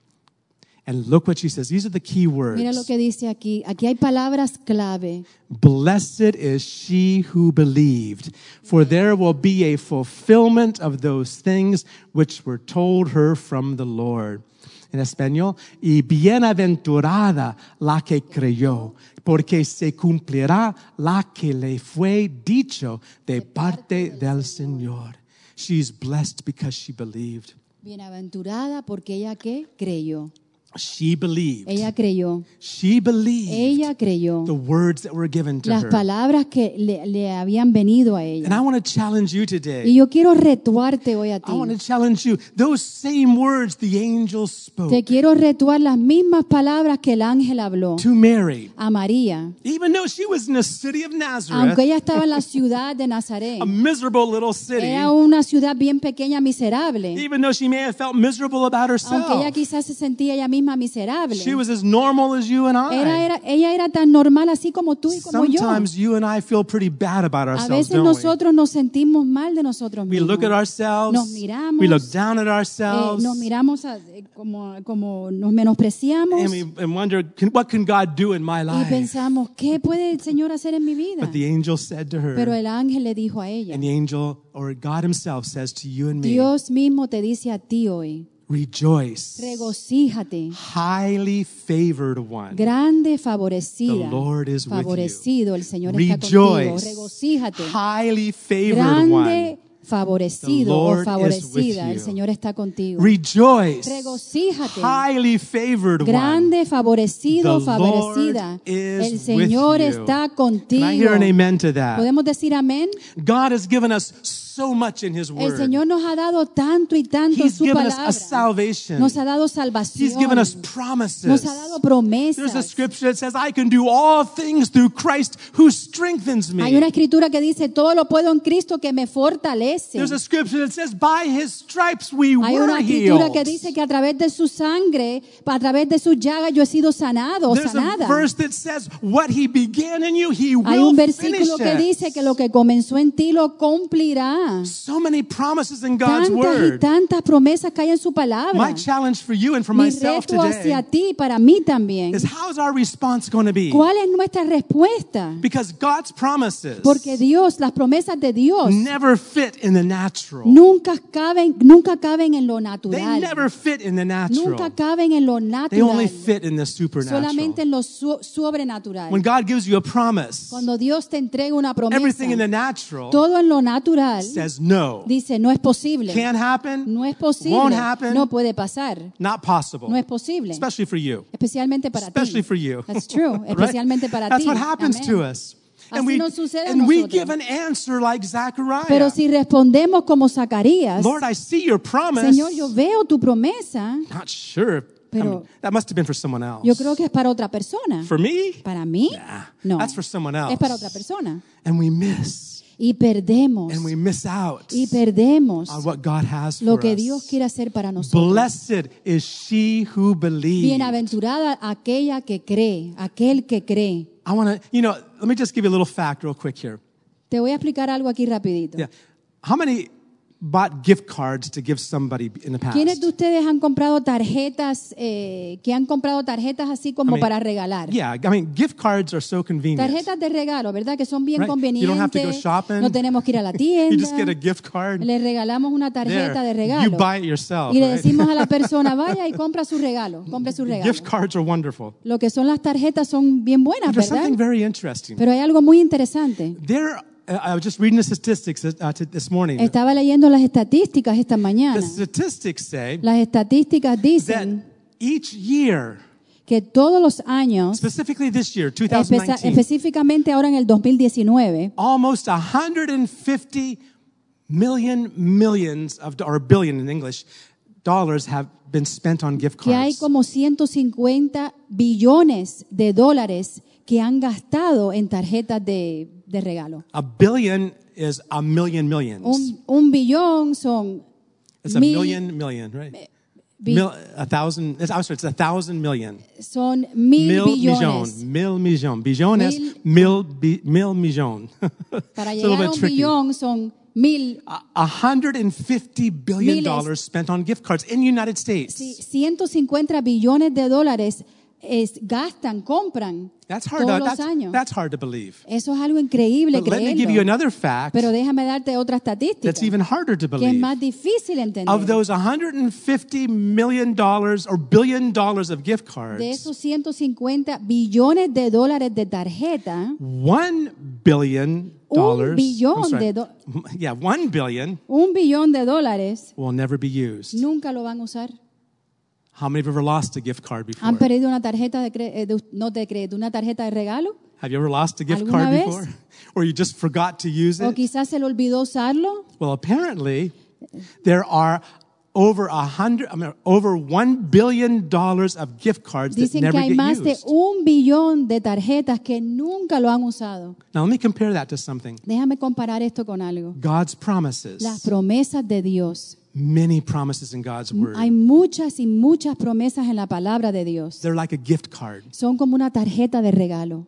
And look what she says. These are the key words. Mira lo que dice aquí. Aquí hay palabras clave. Blessed is she who believed, for there will be a fulfillment of those things which were told her from the Lord. En español, y bienaventurada la que creyó, porque se cumplirá la que le fue dicho de parte del Señor. She's blessed because she believed. Bienaventurada porque ella que creyó. She believed. Ella creyó. She believed Ella creyó. the words that were given to Las her. palabras que le, le habían venido a And ella. I want to challenge you today. Y yo quiero retuarte hoy a ti. I want to challenge you. Those same words the angel spoke Te quiero retuar las mismas palabras que el ángel habló to Mary, a María. even though she was in the city of Nazareth, Aunque ella estaba en la ciudad de Nazaret. a miserable little city, Era una ciudad bien pequeña, miserable. even though she may have felt miserable about Aunque ella herself, quizás se sentía ella misma miserable. she was as normal as you and Era, I. era, ella era tan normal así como tú y como yo. Sometimes you and I feel pretty bad about A ourselves, veces don't we? nos sentimos mal de nosotros We mismos. look at ourselves, Nos miramos, we look down at Eh, ourselves, nos miramos a- eh, como, como nos menospreciamos and we and wonder, can, what can God do in my y life? pensamos, ¿qué puede el Señor hacer en mi vida? But the angel said to her, Pero el ángel le dijo a ella, and the angel or God Himself says to you and me, Dios mismo te dice a ti hoy, rejoice. regocíjate, highly favored one. grande favorecida, The Lord is with you. favorecido, el Señor está contigo, Rejoice. regocíjate, Highly favored grande one. favorecido o favorecida. El. Señor está contigo. Regjoice. Regocíjate. Highly favored one. Grande, favorecido, The favorecida. El Señor está contigo. Hear an amen to that? ¿Podemos decir amén? God has given us so much in His El Word. Señor nos ha dado tanto y tanto He's su given us a palabra. salvation. Nos ha dado He's salvación. given us promises. Nos ha dado There's a promesas. scripture that says, I can do all things through Christ who strengthens me. Hay una escritura que dice, todo lo puedo en Cristo que me fortalece. There's a scripture that says, by his stripes we Hay were una escritura healed. que dice que a través de su sangre, a través de su llaga yo he sido sanado o There's a sanada. verse that says, what he began in you, he Hay will un finish versículo que it. dice que lo que comenzó en ti lo cumplirá. So many promises in God's Tantas y word. tantas promesas que hay en su palabra. My challenge for you and for Mi myself reto hacia today ti para mí también. is how's our response going to be? ¿Cuál es nuestra respuesta? Because God's promises Porque Dios, las promesas de Dios never fit in the natural. nunca caben, nunca caben en lo They natural. never fit in the natural. Nunca caben en lo They only natural. fit in the supernatural. Solamente en lo sobrenatural. When God gives you a promise, Cuando Dios te entrega una promesa, everything in the natural todo en lo natural says no. dice no es posible. Can't happen. No es Won't posible. happen. No puede pasar. Not possible. No es posible. Especially for you. Especialmente para Especially ti. for you. That's true. Right? Especialmente para That's ti. what happens Amén. to us. And we, nos sucede a and we give an answer like Zachariah. Pero si respondemos como Zacarías, Lord, I see your promise. Señor, yo veo tu promesa, Not sure. I Pero- mean, that must have been for someone else. yo creo que es para otra persona. For me? Para mí, Nah, no. that's for someone else. Es para otra persona. And we miss. Y perdemos. And we miss out Y perdemos on what God has lo que. Dios quiere hacer para nosotros. Blessed is she who believes. Bienaventurada aquella que cree, aquel que cree. I want to, you know, let me just give you a little fact real quick here. Te voy a explicar algo aquí rapidito. Yeah. How many bought gift cards to give somebody in the past? ¿Quiénes de ustedes han comprado tarjetas, eh, que han comprado tarjetas así como I mean, para regalar? Yeah, I mean, gift cards are so convenient. Tarjetas de regalo, ¿verdad? Que son bien Right. You don't have to go convenientes. shopping. No tenemos que ir a la You tienda. just get a gift card. Le regalamos una tarjeta There. de regalo. You buy it yourself, y le right? decimos a la persona, vaya y compra su regalo, compre su regalo. Gift cards are wonderful. Lo que son las tarjetas son bien buenas, ¿verdad? something very interesting. Pero hay algo muy interesante. There, I was just reading the statistics uh, this morning. Estaba leyendo las estadísticas esta The mañana. statistics say Las estadísticas that dicen each year, que todos los años, specifically this year, espe- 2019, específicamente ahora en el 2019, almost 150 million millions of or billion in English dollars have been spent on gift que hay cards. como 150 billones de dólares que han gastado en tarjetas de, de regalo. A billion is a million millions. Un, un billón son It's a mil- million million, right? bi- Mil, a thousand. it's- I'm sorry, it's a thousand million. son mil, Mil billones. Mil millón. Billón es Mil- mil, bi- mil millón. Para It's a a un billón son mil, A- a hundred and fifty billion Miles. dollars spent on gift cards in the United States. sí, 150 billones de dólares es- gastan, compran That's hard. todos To, los that's, años. that's hard to believe. Eso es algo increíble But let me give you creerlo. another fact Pero déjame darte otra estadística that's even harder to que es believe. más difícil entender. Of those 150 million dollars or billion dollars of gift de cards, esos 150 billones de dólares de tarjeta, one billion Un dollars. billón I'm sorry. de do- yeah, one billion un billón de dólares will never be used. nunca lo van a usar. How many have ever lost a gift card before? ¿Han perdido una tarjeta de, cre- eh, de- no de crédito, una tarjeta de regalo? Have you ever lost a gift card vez? before? Or you just forgot to use ¿O it? quizás se le olvidó usarlo? Well, apparently, there are over a hundred, I mean, over one billion dollars of gift cards that Dicen que never hay get más de used. un billón de tarjetas que nunca lo han usado. Now, let me compare that to something. Déjame comparar esto con algo. God's promises, Las promesas de Dios. Many promises in God's word. Hay muchas y muchas promesas en la palabra de Dios. They're like a gift card. Son como una tarjeta de regalo.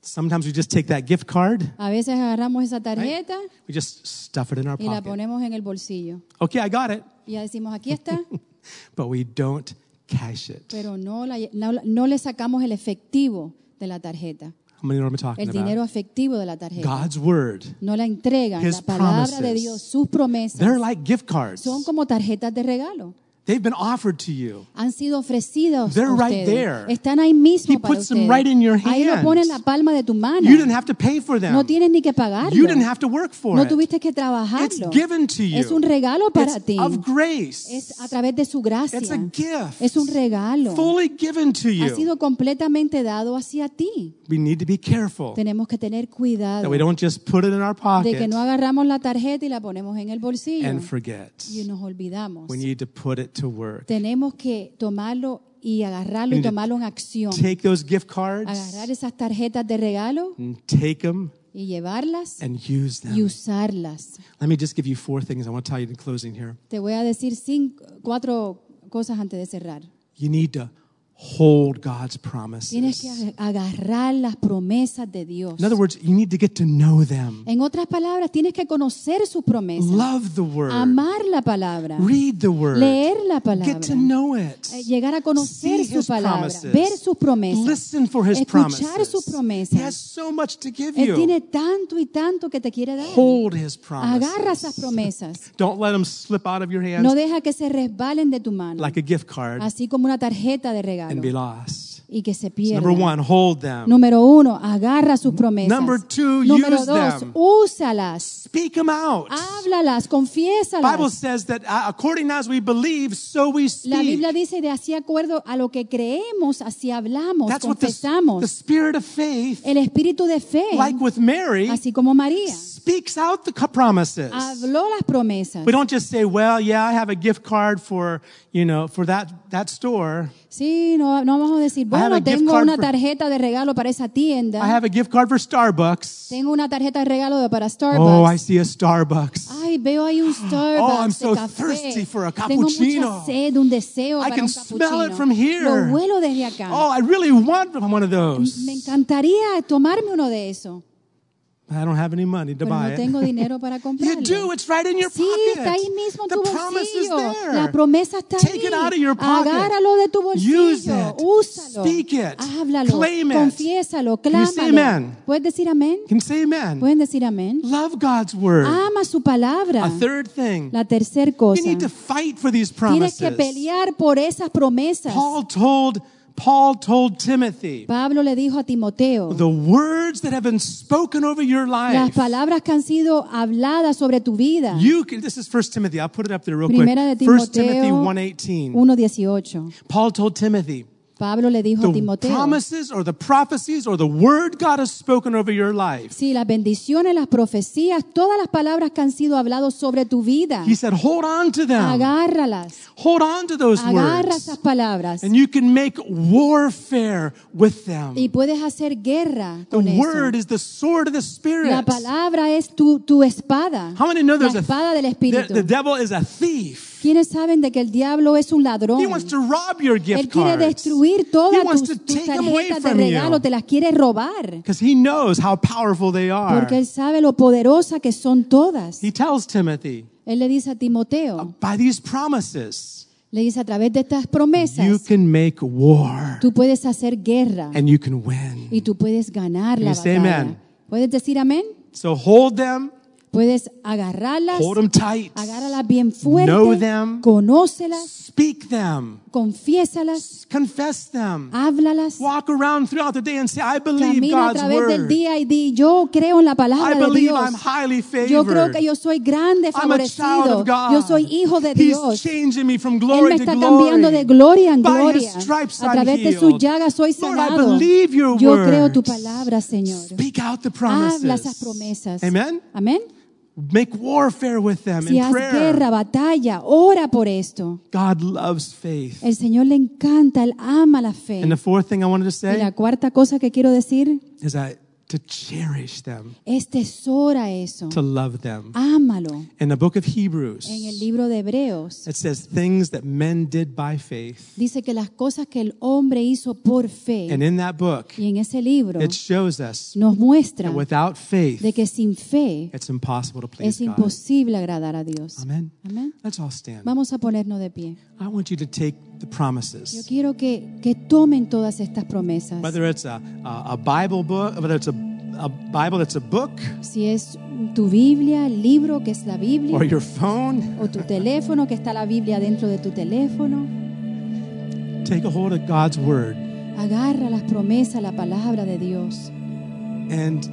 Sometimes we just take that gift card, A veces agarramos esa tarjeta we just stuff it in our y la pocket. ponemos en el bolsillo. Okay, I got it, Y ya decimos, aquí está, but we don't cash it. pero no, la- no, no le sacamos el efectivo de la tarjeta, How many know what I'm talking el about? dinero efectivo de la tarjeta. God's word. No la entregan, His la palabra promises. de Dios, sus promesas. They're like gift cards. Son como tarjetas de regalo. They've been offered to you. Han sido ofrecidos They're right there. Están ahí mismo He para puts them right in your Ahí lo pone en la palma de tu mano. You didn't have to pay for them. No tienes ni que pagarlo. You didn't have to work for no tuviste que It's trabajarlo. given to you. Es un regalo para It's ti. of grace. Es a través de su gracia. It's a gift. Es un regalo. Fully given to Ha you. sido completamente dado hacia ti. We need to be careful Tenemos que tener cuidado that we don't just put it in our de pocket que no agarramos la tarjeta y la ponemos en el bolsillo and forget. y nos olvidamos. We need to put it to work. Tenemos que tomarlo y agarrarlo y We need to tomarlo en acción. Take those gift cards Agarrar esas tarjetas de regalo and take them y llevarlas and use y them. usarlas. Let me just give you four things I want to tell you in closing here. Te voy a decir cinco, cuatro cosas antes de cerrar. You need to hold God's Tienes que promises. ag- agarrar las promesas de Dios. In other words, you need to get to know them. En otras palabras, tienes que conocer sus promesas, Love the word. amar la palabra, Read the word. leer la palabra, Get to know it. eh, llegar a conocer See su palabra, promises. ver sus promesas, Listen for his escuchar promises. sus He has promesas. so much to give Él you. tiene tanto y tanto que te quiere dar. Hold his Agarra esas promises. promesas. Don't let them slip out of your hands No deja que se resbalen de tu mano, like a gift card así como una tarjeta de and regalo be lost. y que se pierda. number one, hold them. Número uno, agarra sus promesas. Number two, Número use dos, them. úsalas, Speak them out. háblalas, Bible confiésalas. says that uh, according as we believe, so we La speak. Biblia dice de así acuerdo a lo que creemos, así hablamos, That's what the, the spirit of faith, El espíritu de fe, like with Mary, así como María, speaks out the promises. habló las promesas. We don't just say, "Well, yeah, I have a gift card for you know for that that store. Sí, no, no vamos a decir, bueno, tengo una tarjeta de regalo para esa I tienda. have a gift card for Starbucks. Tengo una tarjeta de regalo para Oh, I Starbucks. see a Starbucks. Ay, veo ahí un Starbucks Oh, I'm so café. thirsty for a Tengo mucha cappuccino. sed, un deseo I para can un smell cappuccino. it from here. Lo huelo desde acá. Oh, I really want one of those. Me encantaría tomarme uno de esos, I don't have any money to pero buy no tengo it. dinero para You comprarlo. do. It's right in your Sí, pocket. está ahí mismo en the tu promise is bolsillo. there. La promesa está Take ahí. it out of your pocket. Agárralo de tu bolsillo. Use it. Úsalo. Speak it. Háblalo. Claim it. Confiésalo. Can you say Clámalo. amen? ¿Puedes decir amén? Can you say amen? ¿Pueden decir amén? Love God's word. Ama su palabra. A third thing. La tercer You cosa. need to fight for these Tienes promises. que pelear por esas promesas. Paul told Paul told Timothy, Pablo le dijo a Timoteo, the words that have been spoken over your life, las palabras que han sido habladas sobre tu vida. You can, this is First Timothy. I'll put it up there real Primera de quick. First Timothy 1:18. 1.18. Paul told Timothy, Pablo le dijo a the Timoteo, promises or the prophecies or the word God has spoken over your life. sí, las bendiciones, las profecías, todas las palabras que han sido habladas sobre tu vida, He said, hold on to them. agárralas, Hold on to those agarra words. esas palabras And you can make warfare with them. y puedes hacer guerra The con word eso. is the sword of the Spirit. La palabra es tu, tu espada, How many know la there's a espada del the, Espíritu. the devil is a thief? ¿Quiénes saben de que el diablo es un ladrón? He wants to rob your Él gift quiere cards. destruir todas tus, tus tarjetas de regalo, you. te las quiere robar. He knows how powerful they are. Porque él sabe lo poderosa que son todas. He tells Timothy, Él le dice a Timoteo, by these promises, le dice a través de estas you promesas, can make war tú puedes hacer guerra and you can win. y tú puedes ganar la you batalla. amen? ¿Puedes decir amén? So hold them, Puedes agarrarlas, hold them tight, agárralas bien Know fuerte, them. conócelas, speak them, confiésalas, confess them, háblalas, walk around throughout the day and say, I believe camina a God's través del word. día y di, yo creo en la I palabra de believe Dios. I'm highly Yo creo favored. que yo soy grande, I'm a child favorecido. of God. Yo soy hijo de He's Dios. changing me from Él glory me to está glory. cambiando de gloria en By gloria. his stripes A I'm través de healed. sus llagas soy Lord, I sanado. believe your Yo creo tu palabra, Señor. Speak out the promises. Habla esas promesas. Amen. Amén. Make warfare with them Si in haz prayer. guerra, batalla, ora por esto. God loves faith. El Señor le encanta, Él ama la fe. And the fourth thing I wanted to Y say la cuarta cosa que quiero decir is that to cherish them, es tesora eso. to love them. Ámalo. In the book of Hebrews, En el libro de Hebreos it says things that men did by faith. dice que las cosas que el hombre hizo por fe And in that book, y en ese libro it shows us nos muestra that without faith, de que sin fe it's impossible to please es God. agradar a Dios. Amen. Amén. Let's all stand. Vamos a ponernos de pie. I want you to take the Yo promises. quiero que, que tomen todas estas promesas. Whether it's a, a, a Bible book, whether it's a, a Bible that's a book Si es tu Biblia, el libro que es la Biblia, or your phone, o tu teléfono que está la Biblia dentro de tu teléfono, take a hold of God's word agarra las promesas, la palabra de Dios. and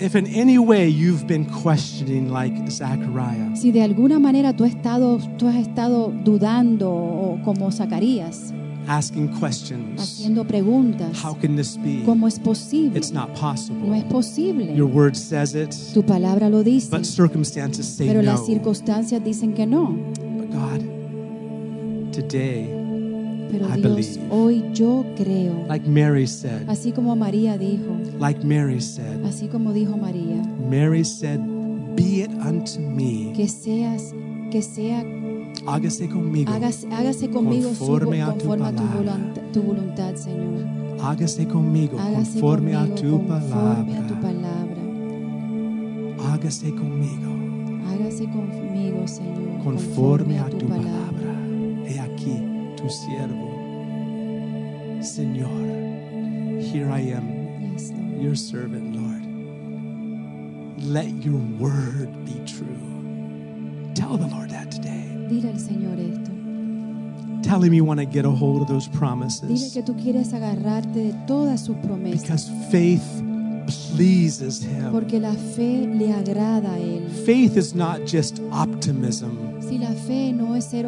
if in any way you've been questioning like Zachariah, Si de alguna manera tú has estado, tú has estado dudando o como Zacarías, asking questions, haciendo preguntas, how can this be? ¿cómo es posible? It's not possible. No es posible. Your word says it, Tu palabra lo dice, but circumstances say pero no. las circunstancias dicen que no. But God, today, Pero I Dios, believe. hoy yo creo, like Mary said, así como María dijo, like Mary said, así como dijo María, Mary said, Be it unto me, que seas, que sea, hágase conmigo, hágase, hágase conmigo su- Conforme a tu a tu voluntad, tu voluntad, Señor. hágase conmigo, Hágase conforme a tu conforme a tu palabra, hágase conmigo, Hágase conmigo, Señor, conforme a tu palabra. Tu siervo, Señor, here I am, Yes, your servant, Lord. Let your word be true. Tell the Lord that today. Dile al Señor esto. Tell him you want to get a hold of those Dile promises que tú quieres agarrarte de todas sus promesas. because faith pleases him. Porque la fe le agrada a Él. Faith is not just optimism. Si la fe no es ser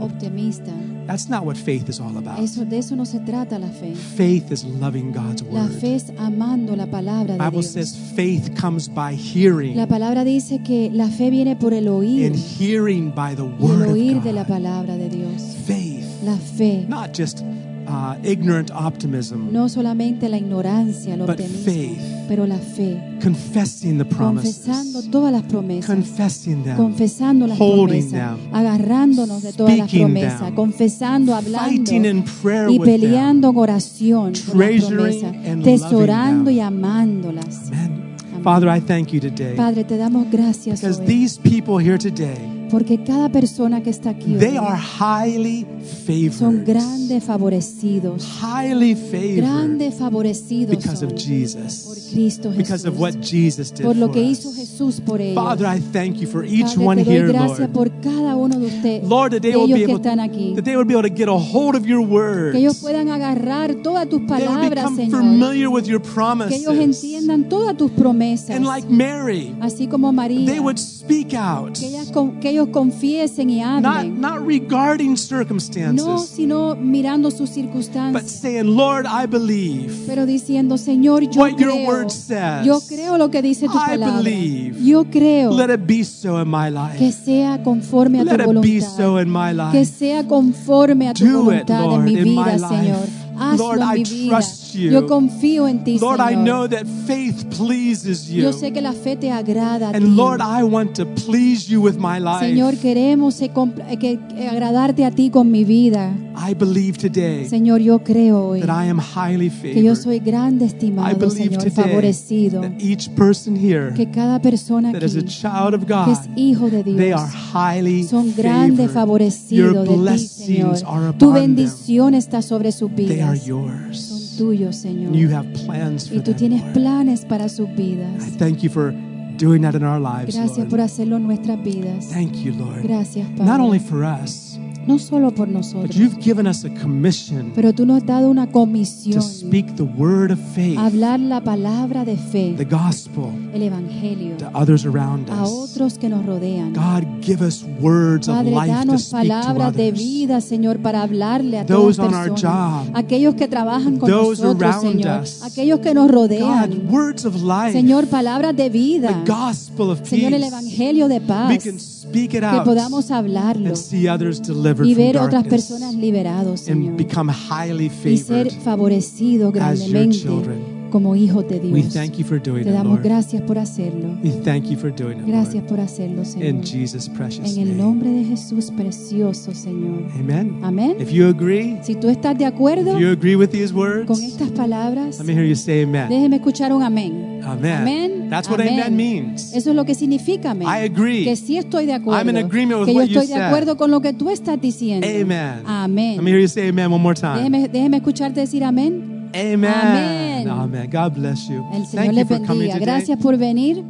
optimista, That's not what faith is all about. eso, de eso no se trata la fe. Faith is loving God's La word. fe es amando la palabra de Bible Dios. says faith comes by hearing La palabra dice que la fe viene por el oír and hearing by the y el word oír of de la palabra de Dios. Faith, La fe, not just uh, ignorant optimism, no solamente la ignorancia, el But faith. pero la fe, confessing the confesando promises, todas las promesas. confessing them, confesando las holding promesas, them, agarrándonos de todas las promesas, them, confesando, hablando. Fighting in prayer y peleando en oración por las promesas, and tesorando y amándolas. Amen. Father, I thank you today. Padre, te damos gracias because hoy, these people here today, porque cada persona que está aquí they are highly son favored. grandes favorecidos, Highly favored favorecidos because son of por Jesus. Because of what Jesus did por lo que hizo. Jesús por ellos. Father, I thank you for each Padre, one te doy here, gracias Lord. por cada uno de ustedes, Lord, that they will be que able that they would be able to get a hold of your words. Que ellos puedan agarrar todas tus They would palabras, become Señor. familiar with your Que promises. ellos entiendan todas tus promesas. And like Mary, Así como María. they would speak out, Que, ellas que ellos confiesen y not, hablen. not regarding No, circumstances, sino mirando sus but circunstancias. saying, Lord, I believe. Pero diciendo, Señor, yo What your creo. word says. Yo creo lo que dice tu I palabra. believe. Yo creo Let it be so in my que life. sea conforme a Let tu it be so in my Que life. sea conforme a tu Do it, voluntad en Lord, mi vida. Señor. Hazlo Lord, en I mi vida. trust you. Yo confío en ti, Lord, I know that faith pleases you. Yo sé que la fe te agrada a ti. And Lord, I want to please you with my life. Señor, queremos compl- que, que agradarte a ti con mi vida. I believe today Señor, yo creo hoy that I am highly que yo favored. soy grande I believe Señor, today favorecido. that each person here Que cada persona that is a child of que God, es hijo de they are highly son Your de ti, blessings Señor. are Tu upon them. está sobre are vidas. Son yours. tuyos, Señor. You have plans for Y tú them, tienes Lord. planes para sus I thank you for doing that in our lives, Gracias Lord. por hacerlo en nuestras vidas. Thank you, Lord. Gracias, Not only for us, No solo por but you've given us a commission pero tú nos has dado una to speak the word of faith, Hablar la palabra de fe, the gospel, el evangelio, to others around a us. otros que nos rodean. God, give us words of Padre, life to danos speak to palabras de others. vida, Señor, para hablarle a Those todas on our personas. job. Aquellos que trabajan con Those nosotros, Señor. us. Aquellos que nos God, words of life, Señor, palabras de vida. the gospel of Señor, el evangelio de We can speak it Que out podamos hablarlo and see others delivered y ver otras personas liberados, Señor, y ser favorecido grandemente como hijos de Dios. Te damos gracias por hacerlo. gracias por hacerlo, Señor. en el nombre de Jesús precioso, Señor. Amén. si tú estás de acuerdo con estas palabras, déjeme escuchar un amén. Amén. Eso es lo que significa amén. Que sí estoy de acuerdo. que yo estoy de acuerdo con lo que tú estás diciendo. Amén. Amén. Déjeme, déjeme escucharte decir amén. Amen. Amén. Amen. God bless you. El Señor Thank you les for coming bendiga. today. Gracias por venir.